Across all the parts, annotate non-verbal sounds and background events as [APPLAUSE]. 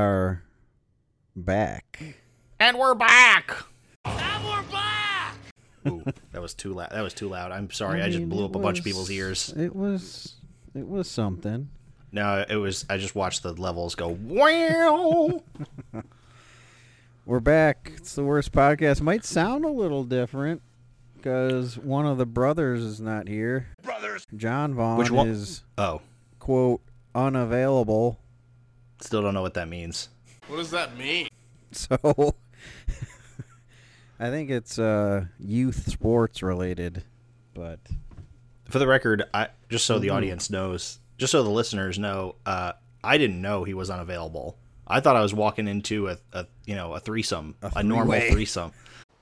are back. And we're back. And we're back. Ooh, that was too loud. That was too loud. I'm sorry. I, just blew it up a bunch of people's ears. It was it was something. No, it was. I just watched the levels go. Wow. [LAUGHS] We're back. It's the worst podcast. Might sound a little different because one of the brothers is not here. Brothers. John Vaughn Which one? is oh, quote unavailable. Still don't know what that means. What does that mean? So [LAUGHS] I think it's uh youth sports related, but For the record, I just so the Mm-hmm. audience knows, just so the listeners know, uh, I didn't know he was unavailable. I thought I was walking into a, a you know, a threesome, a, normal threesome.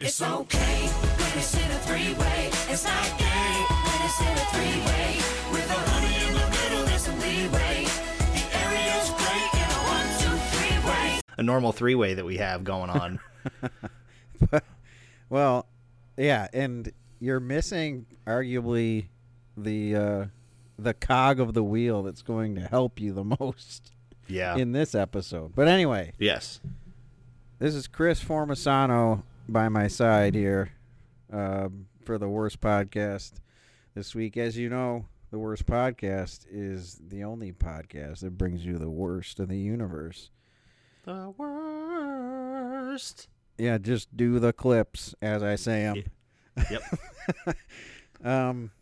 It's okay when it's in a three-way. It's not gay when it's in a three-way. With A normal three-way that we have going on. [LAUGHS] well, yeah, and you're missing arguably the uh the cog of the wheel that's going to help you the [LAUGHS] most Yeah. in this episode. But anyway, yes. this is Chris Formasano by my side here um, for the worst podcast this week. As you know, the worst podcast is the only podcast that brings you the worst of the universe. The worst. Yeah, just do the clips as I say them. Yep. [LAUGHS] Um,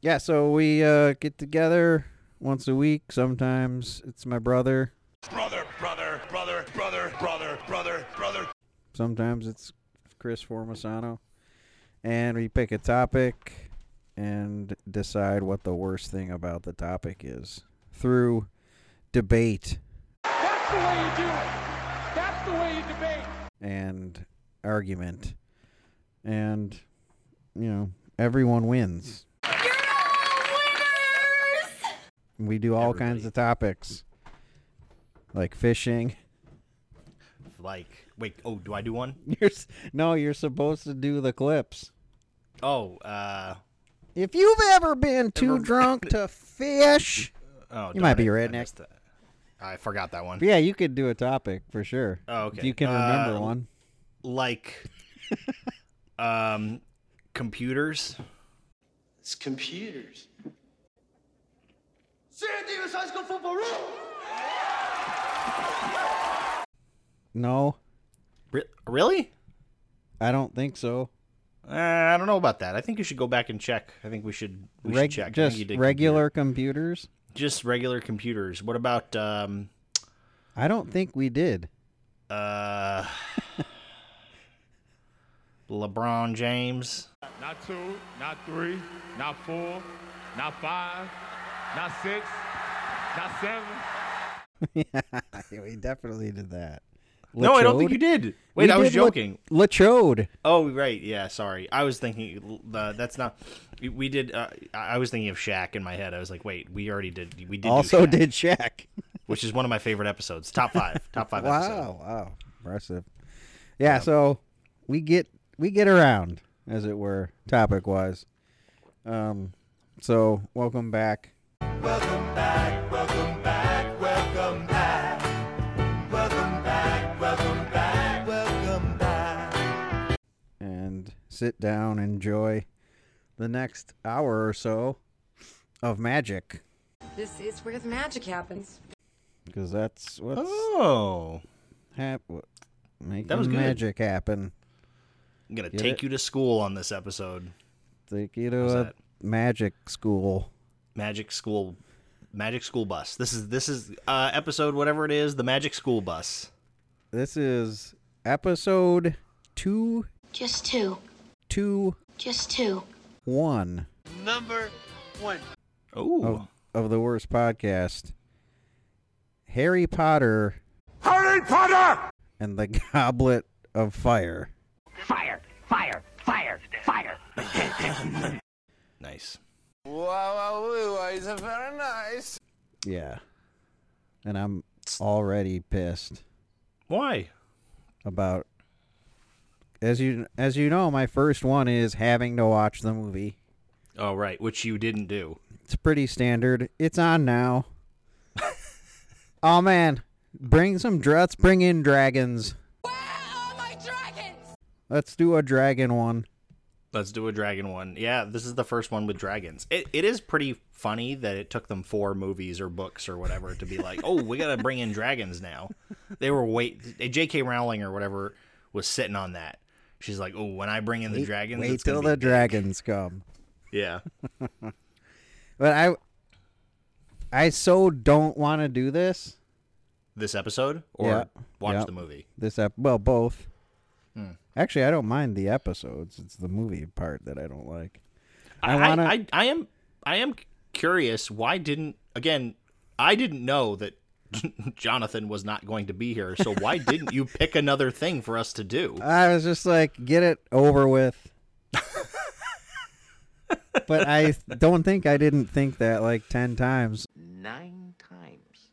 yeah, so we uh, get together once a week. Sometimes it's my brother. Brother, brother, brother, brother, brother, brother, brother. Sometimes it's Chris Formasano. And we pick a topic and decide what the worst thing about the topic is through debate That's the way you do it. That's the way you debate. and argument. And, you know, everyone wins. We do all kinds of topics like fishing. Like, wait. Oh, do I do one? [LAUGHS] You're s- no, you're supposed to do the clips. Oh, uh, If you've ever been too Ever- drunk to [LAUGHS] fish, oh. You might be darn it, I redneck. missed that. I forgot that one. yeah, you could do a topic for sure. Oh, If okay. you can remember Uh, one. Like, [LAUGHS] um, computers. It's computers. San Diego's high school football room. No, Re- really? I don't think so. Uh, I don't know about that. I think you should go back and check. I think we should. We Reg- should check. Just you did regular computers. Computer- just regular computers. What about um, I don't think we did. uh, [LAUGHS] LeBron James? Not two, not three, not four, not five, not six, not seven. [LAUGHS] yeah, we definitely did that. No, I don't think you did. Wait, We I was did La- joking. Lachode. Oh, right. Yeah, sorry. I was thinking uh, that's not. we- We did. Uh, I I was thinking of Shaq in my head. I was like, wait, we already did. We did. Also Shaq, did Shaq. [LAUGHS] which is one of my favorite episodes. Top five. Top five. episode. Wow, wow, impressive. Yeah, so we get we get around, as it were, topic wise. Um, so welcome back. Welcome back, sit down, enjoy the next hour or so of magic, This is where the magic happens. because that's what's Oh, hap- what making That was good. magic happen. I'm gonna Get take it? you to school on this episode. Take you to How's a that? magic school. Magic School, Magic School Bus. This is this is uh, episode whatever it is. The Magic School Bus. This is episode two Just two. Two Just two. one Number one. Oh, of, of the worst podcast. Harry Potter Harry Potter! and the Goblet of Fire. Fire! Fire! Fire! Fire! nice. Wow, wow, wow, is very nice. Yeah. And I'm already pissed Why? about as you as you know, my first one is having to watch the movie. Oh, right, which you didn't do. It's pretty standard. It's on now. oh man, bring some let's bring in dragons. Where are my dragons? Let's do a dragon one. Let's do a dragon one. Yeah, this is the first one with dragons. It it is pretty funny that it took them four movies or books or whatever to be like, oh, we got to bring in dragons now. They were wait, J.K. Rowling or whatever was sitting on that. She's like, oh, when I bring in the Wait- dragons, Wait till the big." dragons come. Yeah, [LAUGHS] But I I so don't want to do this. this episode or Yeah. watch Yep. the movie. This ep- well, both. Hmm. Actually, I don't mind the episodes. It's the movie part that I don't like. I I, wanna- I, I am I am curious why didn't again I didn't know that [LAUGHS] Jonathan was not going to be here. So why didn't you pick another thing for us to do? [LAUGHS] I was just like, get it over with. but I don't think I didn't think that like 10 times. Nine times.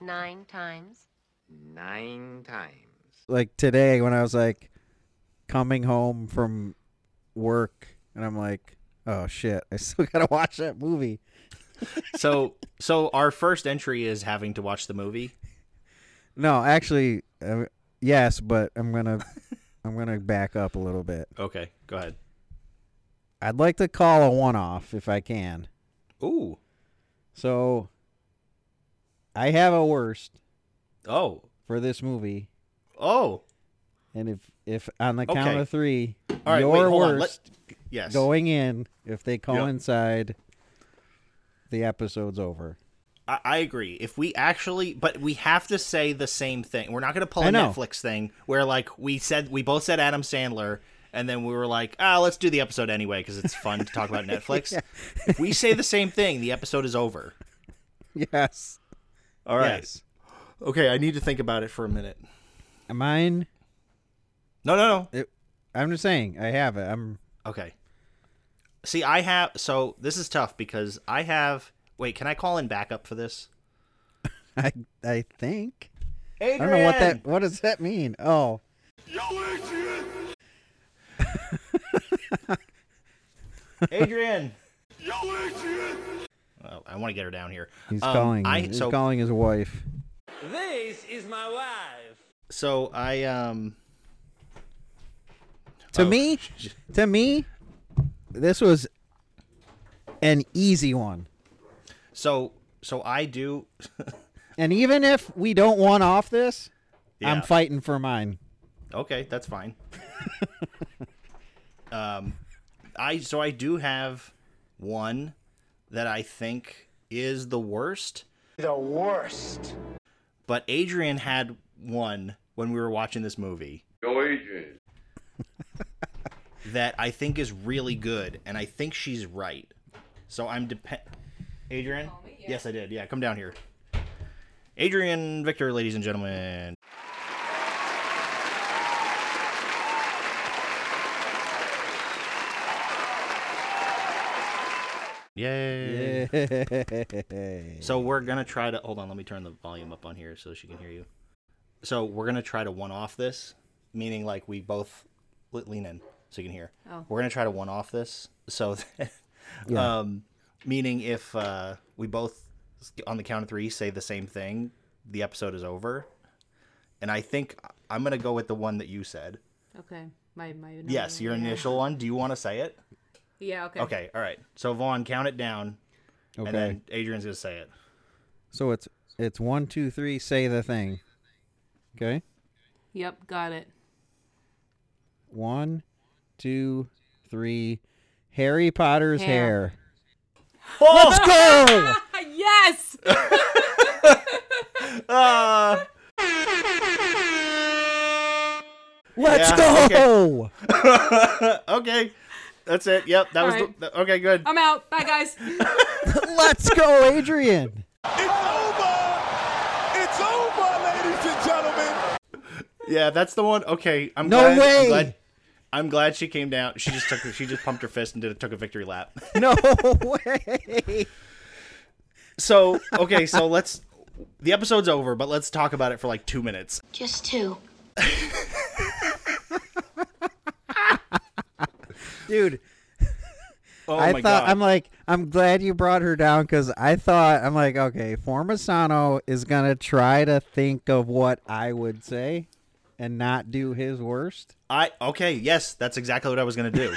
Nine times. Nine times. Like today when I was like coming home from work and I'm like, oh shit, I still got to [LAUGHS] watch that movie. So so our first entry is having to watch the movie. No, actually uh, yes, but I'm going to I'm to back up a little bit. Okay, go ahead. I'd like to call a one off if I can. Ooh. So I have a worst Oh. for this movie. Oh. And if if on the count Okay. of three, All right, your wait, hold on. worst yes. going in, if they coincide, the episode's over. I, I agree. If we actually, but we have to say the same thing. We're not going to pull a. Netflix thing where like we said we both said Adam Sandler, and then we were like, ah, let's do the episode anyway because it's fun to talk about [LAUGHS] Netflix. If we say the same thing, the episode is over. Yes. All right. Yes. Okay, I need to think about it for a minute. Mine. No, no, no. It, I'm just saying, I have it. I'm. Okay. See, I have. So this is tough because I have. Wait, can I call in backup for this? [LAUGHS] I I think. I don't know what that. What does that mean? Oh, [LAUGHS] Adrian. Oh, I want to get her down here. he's Um, calling. I, he's so, calling his wife. This is my wife. so I um. To oh, me, to me, this was an easy one. So so I do. [LAUGHS] And even if we don't want off this, Yeah. I'm fighting for mine. Okay, that's fine. [LAUGHS] um, I so I do have one that I think is the worst. The worst. But Adrian had one when we were watching this movie. Go, Adrian. That I think is really good, and I think she's right. So I'm depend. Adrian? Yes, I did. Yeah, come down here. Adrian Victor, ladies and gentlemen. Yay. Yay. So we're gonna try to hold on. Let me turn the volume up on here so she can hear you. So we're gonna try to one off this, meaning like we both lean in so you can hear. Oh. We're gonna try to one off this, so that, [LAUGHS] Yeah. um, meaning if uh, we both on the count of three say the same thing, the episode is over. And I think I'm gonna go with the one that you said. Okay. My my. Yes, your yeah. initial one. Do you want to say it? Yeah. Okay. Okay. All right. So Vaughn, count it down, Okay. and then Adrian's gonna say it. so it's it's one, two, three. Say the thing. Okay. Yep. Got it. One, two, three. Harry Potter's Hair. hair. Let's go! [LAUGHS] yes. Ah. [LAUGHS] Let's Yeah, go! [LAUGHS] okay. That's it. Yep. That was All right. the, okay. Good. I'm out. Bye, guys. Let's go, Adrian! It's over! It's over, ladies and gentlemen! Yeah, that's the one. Okay. I'm No glad, I'm way! glad- I'm glad she came down. She just took. She just pumped her fist and did a, took a victory lap. [LAUGHS] No way. So okay, so let's. The episode's over, but let's talk about it for like two minutes. Just two. Dude, Oh I my thought god! I'm like I'm glad you brought her down because I thought I'm like okay, Formasano is gonna try to think of what I would say, and not do his worst. I okay, yes, that's exactly what I was gonna do.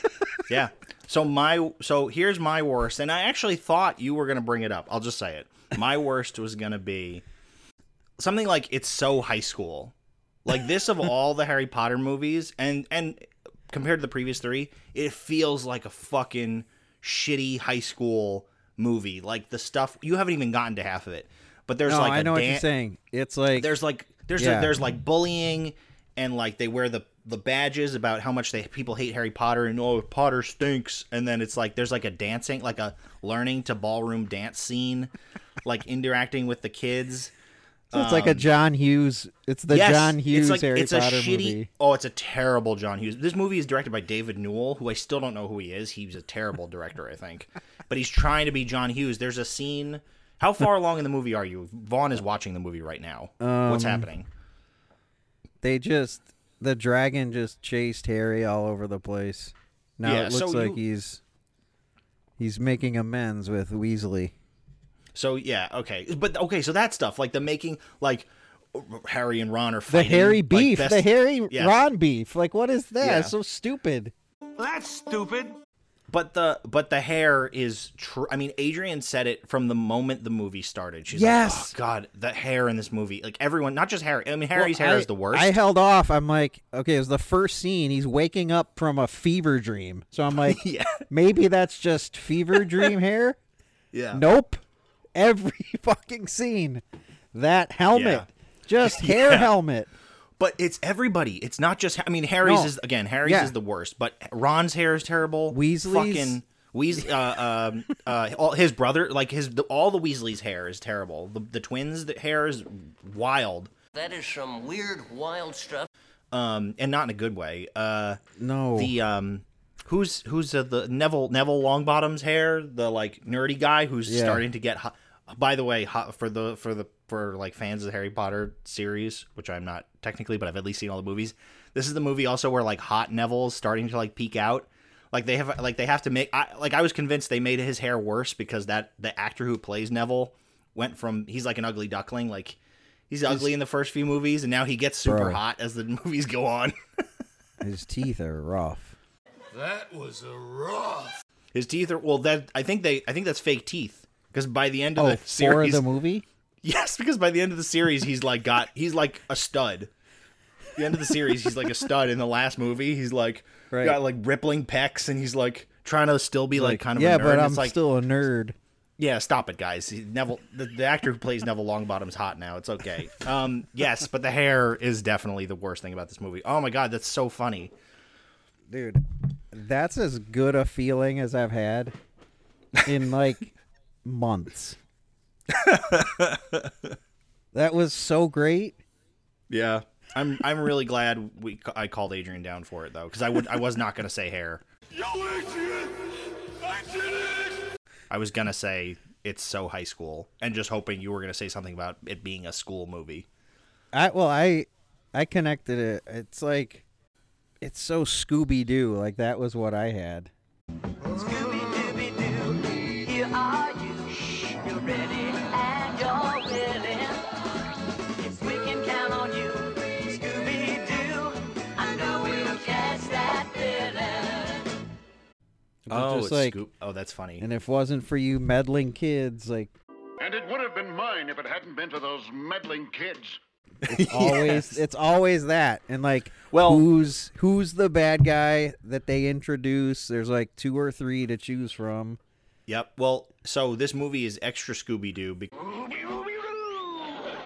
[LAUGHS] yeah. So my so here's my worst, and I actually thought you were gonna bring it up. I'll just say it. My worst was gonna be something like it's so high school, like this of [LAUGHS] all the Harry Potter movies, and and compared to the previous three, it feels like a fucking shitty high school movie. Like the stuff you haven't even gotten to half of it, but there's no, like I know what you're saying. It's like there's like there's Yeah. there's like bullying and like they wear the the badges about how much they people hate Harry Potter and oh Potter stinks and then it's like there's like a dancing like a learning to ballroom dance scene like interacting with the kids so it's like a John Hughes. It's the Um, Yes, John Hughes it's like Harry it's Potter a shitty movie. oh it's a terrible John Hughes this movie is directed by David Newell who I still don't know who he is he's a terrible director I think but he's trying to be John Hughes there's a scene how far along in the movie are you Vaughn is watching the movie right now what's Um, happening They just the dragon just chased Harry all over the place. Now Yeah, it looks so like you- he's he's making amends with Weasley. So yeah, okay, but okay, so that stuff like the making, like Harry and Ron are The fighting, Harry like, beef, best- the Harry Yes. Ron beef. Like what is that? Yeah. So stupid. That's stupid. But the but the hair is true. I mean, Adrian said it from the moment the movie started. She's Yes. like, "Oh God, the hair in this movie, like everyone, not just Harry. I mean, Harry's Well, hair I- is the worst. I held off. I'm like, okay, it was the first scene. He's waking up from a fever dream. So I'm like, [LAUGHS] Yeah. maybe that's just fever dream hair. [LAUGHS] yeah, Nope. Every [LAUGHS] fucking scene. That helmet. Just hair Yeah. helmet. But it's everybody. It's not just. I mean, Harry's No. is again. Harry's Yeah. is the worst. But Ron's hair is terrible. Weasley's- fucking Weas- uh, um, uh, all, his brother, like his, the, all the Weasley's hair is terrible. The, the twins' the hair is wild, That is some weird, wild stuff. um, and not in a good way. Uh, No. the um, who's who's uh, the Neville Neville Longbottom's hair, the like nerdy guy who's Yeah. starting to get. Hot. By the way, for the for the for like fans of the Harry Potter series, which I'm not technically, but I've at least seen all the movies. This is the movie also where like hot Neville's starting to like peek out. Like they have like they have to make I like I was convinced they made his hair worse because that the actor who plays Neville went from he's like an ugly duckling like he's ugly in the first few movies and now he gets super Bro. hot as the [LAUGHS] movies go on. [LAUGHS] His teeth are rough. That was a rough. His teeth are well. That I think they I think that's fake teeth because by the end of Oh, the series, the movie? [LAUGHS] yes, because by the end of the series he's like got he's like a stud. The end of the series he's like a stud. In the last movie he's like Right. got like rippling pecs and he's like trying to still be like, kind of yeah, a nerd. but I'm like still a nerd. yeah, stop it, guys. Neville, the, the actor who plays Neville Longbottom's hot now. It's okay. Um, yes, but the hair is definitely the worst thing about this movie. Oh my god, that's so funny. Dude, that's as good a feeling as I've had in like months. [LAUGHS] that was so great. Yeah, I'm I'm really glad we I called Adrian down for it though because I would I was not gonna say hair. Yo, Adrian! I did it! I was gonna say it's so high school and just hoping you were gonna say something about it being a school movie. I well, I I connected it. It's like it's so Scooby Doo. Like that was what I had. Here It was just it's like, Scoop. Oh, that's funny. and if it wasn't for you meddling kids, like And it would have been mine if it hadn't been for those meddling kids. It's [LAUGHS] always, it's always that. And like, Well- who's who's the bad guy that they introduce? There's like two or three to choose from. Yep. Well, so this movie is extra Scooby Doo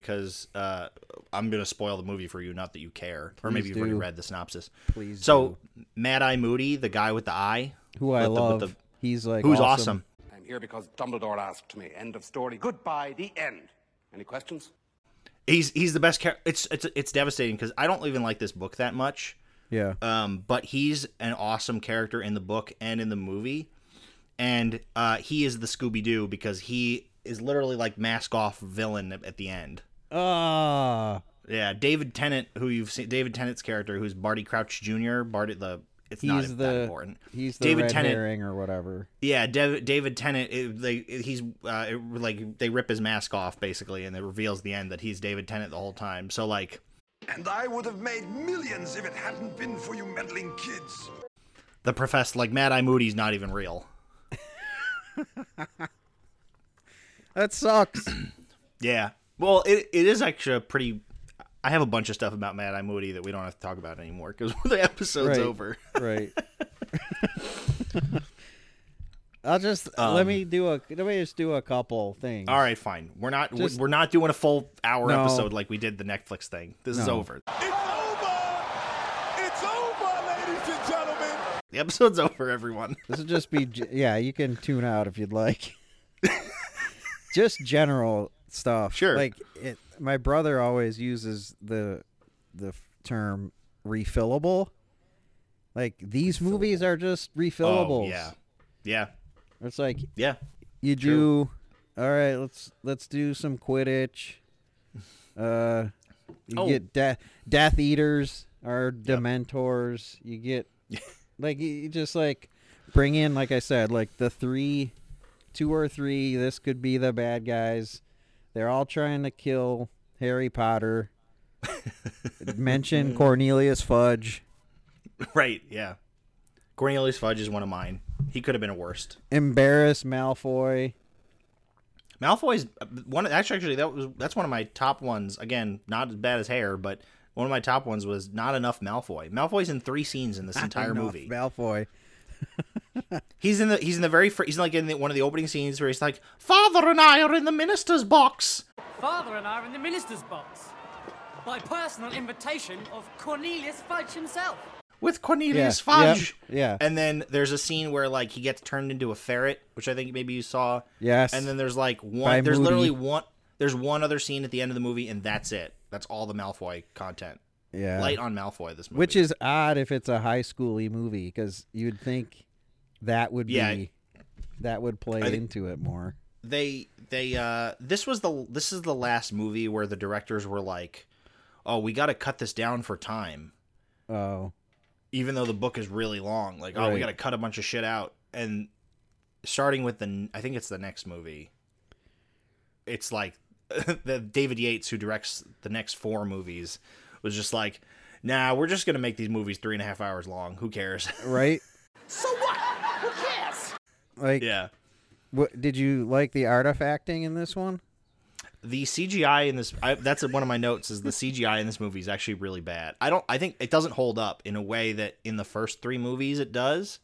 because uh, I'm gonna spoil the movie for you. Not that you care, or maybe Please you've already read the synopsis. Please So, Mad Eye Moody, the guy with the eye, Who I with the- with love. the- He's like who's awesome. awesome. I'm here because Dumbledore asked me. End of story. Goodbye. The end. Any questions? He's he's the best character. It's it's it's devastating because I don't even like this book that much, Yeah. Um, but he's an awesome character in the book and in the movie, and uh, he is the Scooby Doo because he is literally like mask off villain at, at the end. Ah. Yeah, David Tennant, who you've seen, David Tennant's character, who's Barty Crouch Jr. Barty the. It's not he's that the important. he's the David red Tennant. herring or whatever. Yeah, David, David Tennant. It, they, he's uh, it, like they rip his mask off basically, and it reveals the end that he's David Tennant the whole time. So like And I would have made millions if it hadn't been for you meddling kids. the professor, like Mad Eye Moody's not even real. [LAUGHS] That sucks. [CLEARS THROAT] Yeah. Well, it it is actually a pretty. I have a bunch of stuff about Mad Eye Moody that we don't have to talk about anymore because [LAUGHS] the episode's Right. over. right. [LAUGHS] [LAUGHS] I'll just Um, let me do a let me just do a couple things. All right, fine. We're not Just- we're not doing a full hour No. episode like we did the Netflix thing. This is over. It's over! It's over, ladies and gentlemen! The episode's over, everyone. This will just be yeah. You can tune out if you'd like. just general stuff. Sure. Like it, my brother always uses the the term refillable. Like these movies are just refillables. Oh, yeah. Yeah. It's like Yeah. you True. do. All right, let's let's do some Quidditch. Uh, you Oh. get death Death Eaters or Dementors. You get [LAUGHS] like you just like bring in like I said like the three, two or three. This could be the bad guys. They're all trying to kill Harry Potter. [LAUGHS] Mention Cornelius Fudge. Right. Yeah. Cornelius Fudge is one of mine. He could have been a worst. Embarrass Malfoy. Malfoy's uh, one. Actually, actually, that was that's one of my top ones. Again, not as bad as hair, but one of my top ones was not enough Malfoy. Malfoy's in three scenes in this entire Enough movie. Malfoy. [LAUGHS] He's in the he's in the very fir- he's like in the, one of the opening scenes where he's like, "Father and I are in the minister's box." Father and I are in the minister's box. By personal invitation of Cornelius Fudge himself. with Cornelius Yeah, Fudge. yep, yeah. And then there's a scene where like he gets turned into a ferret, which I think maybe you saw. Yes. And then there's like By one. There's Moody. literally one. There's one other scene at the end of the movie, and that's it. That's all the Malfoy content. Yeah. Light on Malfoy. This movie. Which is odd if it's a high schooly movie because you'd think that would be Yeah. that would play I into it more. they they uh this was the this is the last movie where the directors were like, oh, we got to cut this down for time. Oh, even though the book is really long. Like, oh, we got to cut a bunch of shit out. And starting with the, I think it's the next movie. It's like [LAUGHS] the David Yates who directs the next four movies was just like, nah, we're just gonna make these movies three and a half hours long. Who cares? [LAUGHS] right? So what? Like, yeah. what did you like the artifacting in this one? The CGI in this, I, that's one of my notes. Is the CGI in this movie is actually really bad. I don't, I think it doesn't hold up in a way that in the first three movies it does.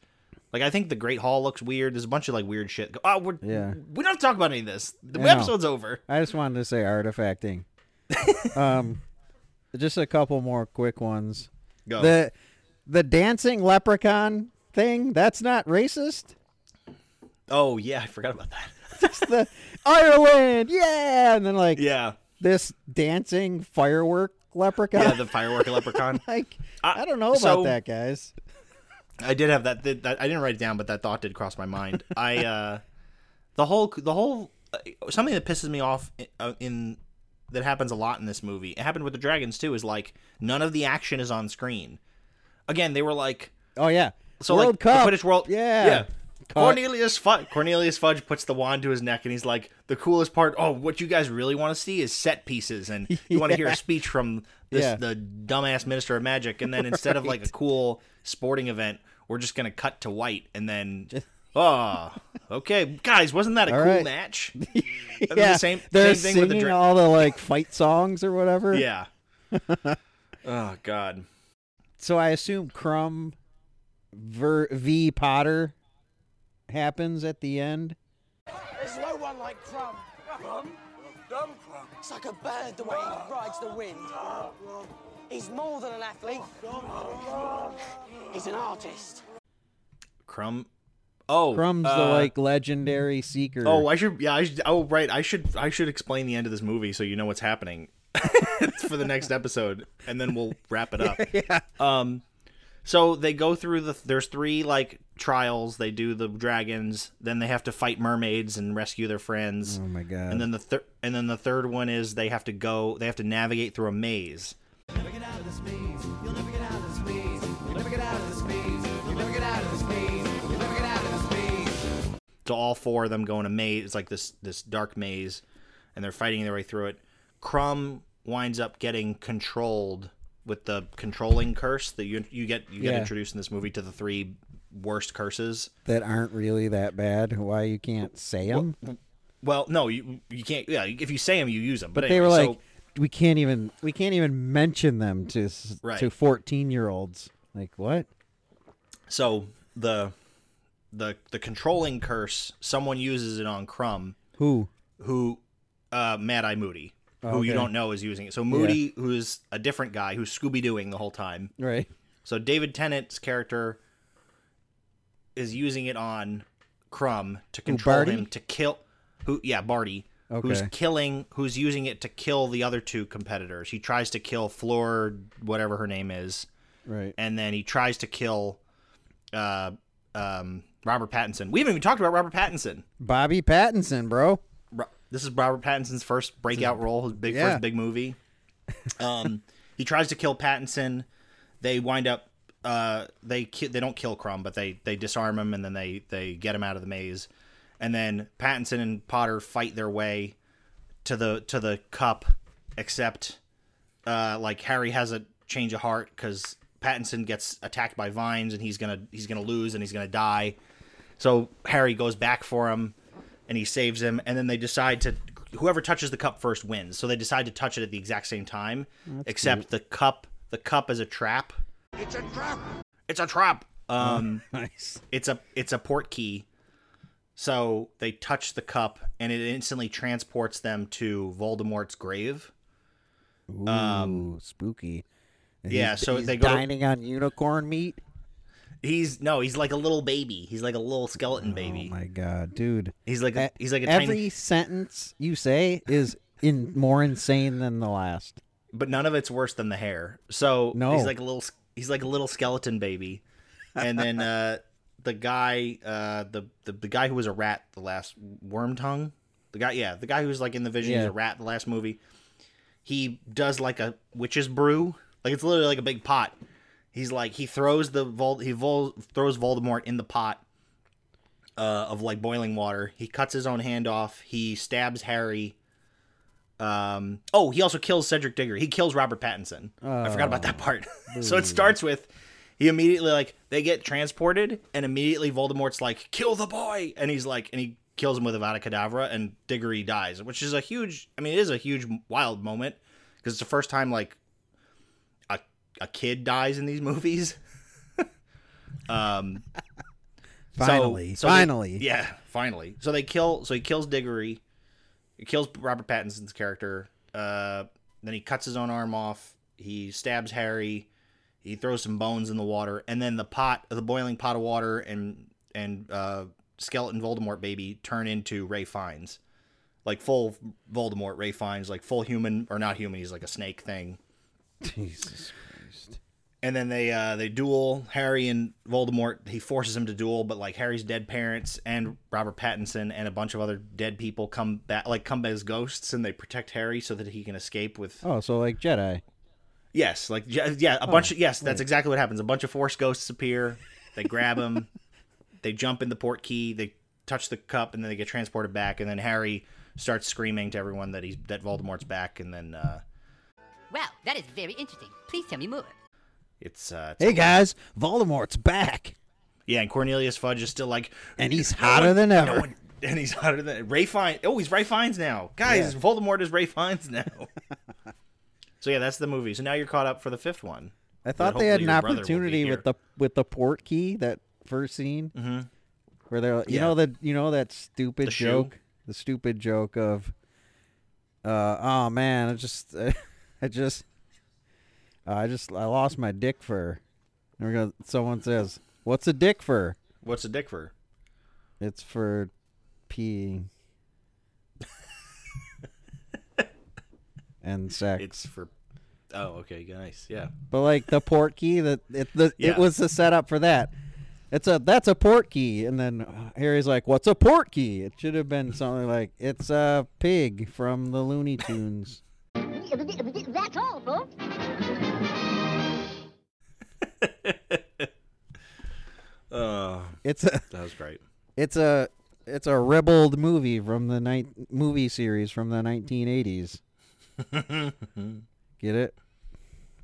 Like I think the Great Hall looks weird. There's a bunch of like weird shit. Oh, we're Yeah. we don't have to talk about any of this. The I know. episode's over. I just wanted to say artifacting. [LAUGHS] um, just a couple more quick ones. Go. The the dancing leprechaun thing. That's not racist. Oh yeah, I forgot about that. [LAUGHS] Just the Ireland, yeah, and then like Yeah. this dancing firework leprechaun. Yeah, the firework leprechaun. [LAUGHS] like I, don't know about so- that, guys. I did have that, that, that. I didn't write it down, but that thought did cross my mind. [LAUGHS] I uh, the whole the whole uh, something that pisses me off in, uh, in that happens a lot in this movie. It happened with the dragons too. Is like none of the action is on screen. Again, they were like, Oh yeah, so World like Cup. the Quidditch World. Yeah, yeah. Cornelius Fudge. Cornelius Fudge puts the wand to his neck, and he's like, "The coolest part. Oh, what you guys really want to see is set pieces, and [LAUGHS] you want to hear a speech from this Yeah. the dumbass minister of magic. And then [LAUGHS] instead of like a cool sporting event, we're just gonna cut to white, and then oh, [LAUGHS] okay, guys, wasn't that a All cool right. match? yeah, the same- they're same thing with the singing dra- all the like fight songs or whatever. Yeah. oh God. So I assume Krum ver- v Potter happens at the end. There's no one like Krum. Krum? Dumb Krum. It's like a bird the way he rides the wind. He's more than an athlete. He's an artist. Krum. Oh, Krum's the uh, like legendary seeker. Oh, I should. Yeah, I should. Oh, right. I should. I should explain the end of this movie so you know what's happening [LAUGHS] for the next episode, and then we'll wrap it up. [LAUGHS] yeah. Um, So they go through the. There's three like trials. They do the dragons. Then they have to fight mermaids and rescue their friends. Oh my god. And then the third. And then the third one is they have to go. They have to navigate through a maze. So all four of them go in a maze. It's like this this dark maze, and they're fighting their way through it. Krum winds up getting controlled with the controlling curse that you you get you get Yeah. introduced in this movie to the three worst curses. that aren't really that bad. Why you can't say them? Well, no, you you can't. Yeah, if you say them, you use them. But But, they were anyway, like, we can't even we can't even mention them to Right. to fourteen year olds. Like what? so, so the the the controlling curse. Someone uses it on Krum. Who? who uh Mad Eye Moody, who you don't know is using it. So Moody, who's a different guy who's Scooby Dooing the whole time. Right. So David Tennant's character is using it on Krum to control Barty? him to kill who yeah, Barty. Who's killing who's using it to kill the other two competitors. He tries to kill Fleur whatever her name is. Right. And then he tries to kill uh um Robert Pattinson. We haven't even talked about Robert Pattinson. Bobby Pattinson, bro. This is Robert Pattinson's first breakout role, his big Yeah. first big movie. [LAUGHS] Um, he tries to kill Pattinson. They wind up uh, they ki- they don't kill Krum, but they they disarm him and then they they get him out of the maze. And then Pattinson and Potter fight their way to the to the cup, except uh, like Harry has a change of heart because Pattinson gets attacked by vines and he's gonna he's gonna lose and he's gonna die. So Harry goes back for him and he saves him and then they decide to whoever touches the cup first wins. So they decide to touch it at the exact same time except the cup the cup is a trap. It's a trap. It's a trap. Um [LAUGHS] Nice. it's a it's a port key. So they touch the cup and it instantly transports them to Voldemort's grave. Ooh, spooky. And Um, yeah, so he's they go to- dining on unicorn meat. He's no, he's like a little baby. He's like a little skeleton baby. Oh my god, dude! He's like a, he's like a every tiny sentence you say is in more insane than the last. but none of it's worse than the hair. So No. he's like a little he's like a little skeleton baby. And then uh [LAUGHS] the guy uh the, the the guy who was a rat the last worm tongue. The guy yeah, the guy who was like in the vision he's Yeah. a rat the last movie. He does like a witch's brew. Like it's literally like a big pot. He's like he throws the Vol- he vol- throws Voldemort in the pot uh, of like boiling water. He cuts his own hand off. He stabs Harry. Um. Oh, he also kills Cedric Diggory. He kills Robert Pattinson. I forgot about that part. [LAUGHS] so it starts with he immediately like they get transported, and immediately Voldemort's like, "Kill the boy," and he's like, and he kills him with Avada Kedavra, and Diggory dies, which is a huge. I mean, it is a huge wild moment because it's the first time like a kid dies in these movies. [LAUGHS] um. Finally, so they- finally. yeah, finally. So they kill. So he kills Diggory. He kills Robert Pattinson's character. Uh, then he cuts his own arm off. He stabs Harry. He throws some bones in the water, and then the pot, the boiling pot of water, and and uh, skeleton Voldemort baby turn into Ray Fiennes, like full Voldemort Ray Fiennes, like full human or not human. He's like a snake thing. [LAUGHS] Jesus Christ. And then they uh, they duel Harry and Voldemort. He forces him to duel, but like Harry's dead parents and Robert Pattinson and a bunch of other dead people come back, like come back as ghosts, and they protect Harry so that he can escape with. Oh, so like Jedi. Yes, like yeah, a bunch of yes, that's exactly what happens. A bunch of Force ghosts appear. They grab him. [LAUGHS] they jump in the port key. They touch the cup, and then they get transported back. And then Harry starts screaming to everyone that he's that Voldemort's back. And then uh, Wow, that is very interesting. Please tell me more. it's uh, it's Hey guys, Voldemort's back, Yeah, and Cornelius Fudge is still like, and he's hotter one- than no ever. one- and he's hotter than Ray Fiennes. Oh, he's Ray Fiennes now, guys. Yeah. Voldemort is Ray Fiennes now. [LAUGHS] so yeah, that's the movie. So now you're caught up for the fifth one. I thought they had an hopefully your brother will be opportunity with the with the port key that first scene, mm-hmm. where they're you Yeah. know that you know that stupid The shoe? joke, the stupid joke of, uh, oh man, I just [LAUGHS] I just I just I lost my dick fur. And we're gonna, someone says, "What's a dick fur?" What's a dick for? It's for peeing [LAUGHS] and sex. It's for Oh, okay, nice. Yeah. But like the port key, that it the Yeah. it was the setup for that. It's a that's a port key, and then uh, Harry's like, "What's a port key?" It should have been something like, "It's a pig from the Looney Tunes." That's all, folks. Uh, It's a that was great. it's a it's a ribald movie from the night movie series from the 1980s. [LAUGHS] Get it?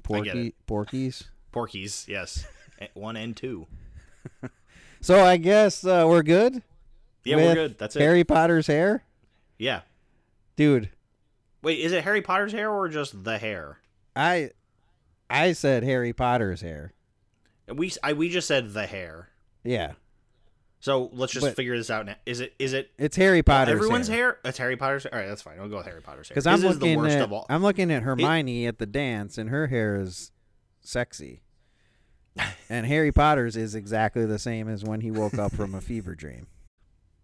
Porky get it. Porky's. Porky's, yes, [LAUGHS] one and two. So I guess uh, we're good. Yeah, we're good. That's it. Harry Potter's hair, Yeah. dude. Wait, is it Harry Potter's hair or just the hair? I I said Harry Potter's hair. We I, we just said the hair. Yeah, So let's just But- figure this out now. Is it is it it's Harry Potter's everyone's hair. hair? It's Harry Potter's. All right, that's fine. I'll go with Harry Potter's hair. Because I'm His is the looking worst at of all. I'm looking at Hermione at the dance, and her hair is sexy. and Harry Potter's is exactly the same as when he woke up from a [LAUGHS] fever dream.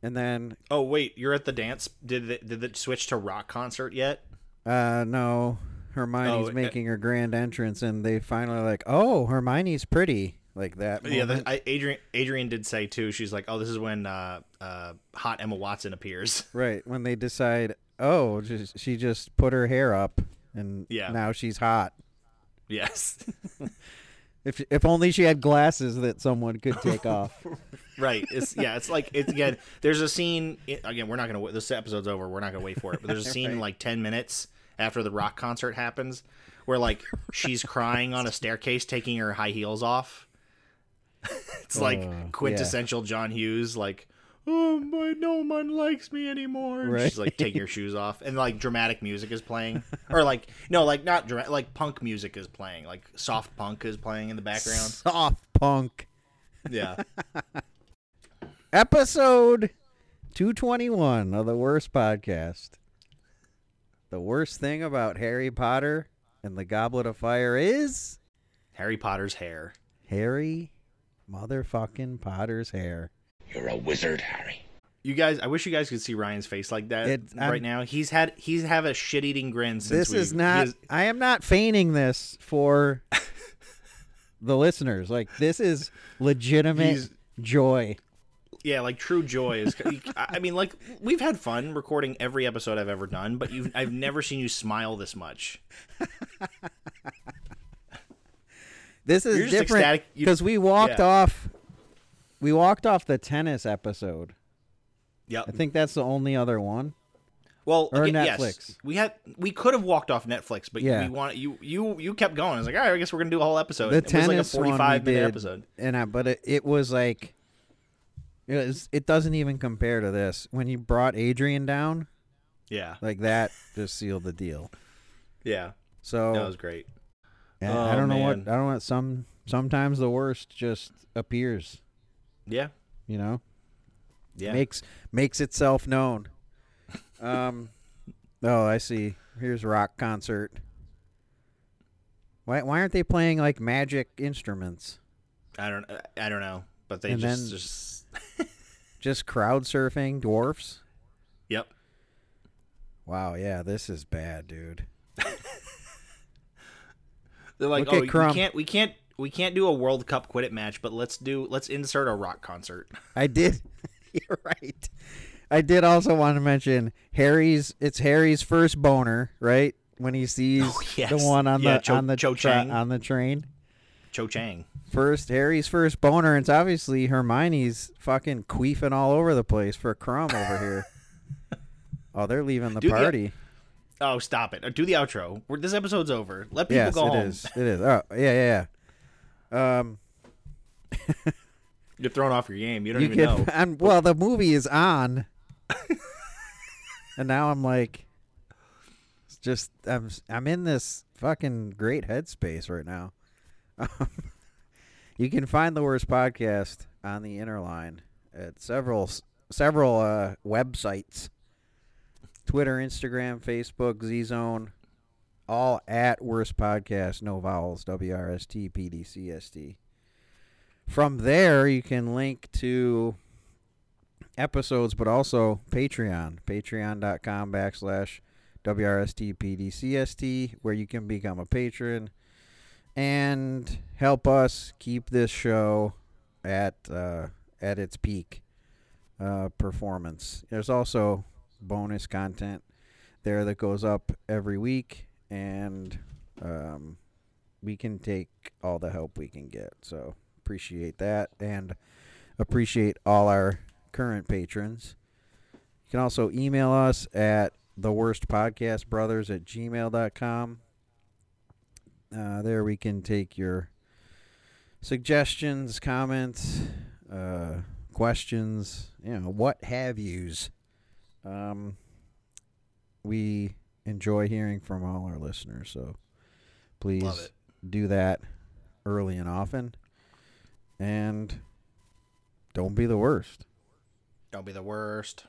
And then, Oh wait, you're at the dance. Did it, did it switch to rock concert yet? Uh, no, Hermione's Oh, uh, making her grand entrance, and they finally like, oh, Hermione's pretty, like that. Yeah, the. I, Adrian Adrian did say too. She's like, oh, this is when uh, uh, hot Emma Watson appears. [LAUGHS] right when they decide, oh, just, she just put her hair up, and Yeah. now she's hot. Yes, [LAUGHS] If if only she had glasses that someone could take [LAUGHS] off. right. It's yeah. It's like it's again. There's a scene again. We're not gonna. wa- This episode's over. We're not gonna wait for it. But there's a scene in like ten minutes after the rock concert happens, where like she's crying on a staircase, taking her high heels off. [LAUGHS] it's like oh, yeah. quintessential John Hughes, like. Oh my! No one likes me anymore. And She's like taking her shoes off, and like dramatic music is playing, or like no, like not dramatic, like punk music is playing, like soft punk is playing in the background. Soft punk. Yeah, [LAUGHS] Episode 221 of the Worst Podcast. The worst thing about Harry Potter and the Goblet of Fire is Harry Potter's hair. Harry motherfucking Potter's hair. You're a wizard, Harry. You guys, I wish you guys could see Ryan's face like that It- I'm- right now. He's had he's have a shit eating grin since This is not he is- I am not feigning this for [LAUGHS] the listeners. Like this is legitimate joy. Yeah, like true joy is. I mean, like we've had fun recording every episode I've ever done, but you've I've never seen you smile this much. This is different because we walked Yeah. off. We walked off the tennis episode. Yep. I think that's the only other one. Well, Or again, yes, Netflix. we had we could have walked off Netflix, but Yeah. we want you you you kept going. I was like, all right, I guess we're gonna do a whole episode. the it was like a tennis forty one five we minute did, episode. and I, but it, it was like it. It doesn't even compare to this. When you brought Adrian down, Yeah, like that, just sealed the deal. yeah, So that was great. and Oh, I don't know what I don't know. Some sometimes the worst just appears. Yeah, You know, yeah. makes makes itself known. [LAUGHS] Um, oh, I see. Here's rock concert. Why why aren't they playing like magic instruments? I don't I don't know, but they And just then- just [LAUGHS] Just crowd surfing dwarfs? yep. Wow, yeah, this is bad, dude. [LAUGHS] They're like, Look oh, we can't, we can't, we can't do a World Cup Quidditch match, but let's do, let's insert a rock concert. [LAUGHS] I did. You're right. I did also want to mention Harry's. It's Harry's first boner, right? When he sees Oh, yes. the one on Yeah, the Cho- on the Cho tra- on the train. Cho Chang. First, Harry's first boner. and It's obviously Hermione's fucking queefing all over the place for a Krum over here. [LAUGHS] Oh, they're leaving the Do the- party. Oh, stop it! Do the outro. We're, this episode's over. Let people yes, go it home. is. It is. Oh, yeah, yeah, yeah. Um, [LAUGHS] You're thrown off your game. You don't you even can. know. [LAUGHS] I'm, well, the movie is on, and now I'm like, it's just I'm I'm in this fucking great headspace right now. [LAUGHS] You can find the worst podcast on the inner line at several several uh, websites: Twitter, Instagram, Facebook, Z Zone, all at worst podcast. No vowels. W R S T P D C S T. From there, you can link to episodes, but also Patreon. Patreon.com backslash WRSTPDCST, where you can become a patron and help us keep this show at uh, at its peak uh, performance. There's also bonus content there that goes up every week, and um, we can take all the help we can get. So appreciate that and appreciate all our current patrons. You can also email us at the worst podcast brothers at gmail.com. Uh, there we can take your suggestions, comments, uh, questions, you know, what have yous. Um, we enjoy hearing from all our listeners, so please do that early and often. And don't be the worst. Don't be the worst.